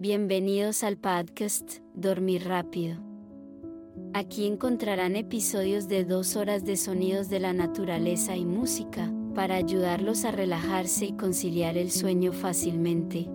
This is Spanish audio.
Bienvenidos al podcast Dormir Rápido. Aquí encontrarán episodios de dos horas de sonidos de la naturaleza y música, para ayudarlos a relajarse y conciliar el sueño fácilmente.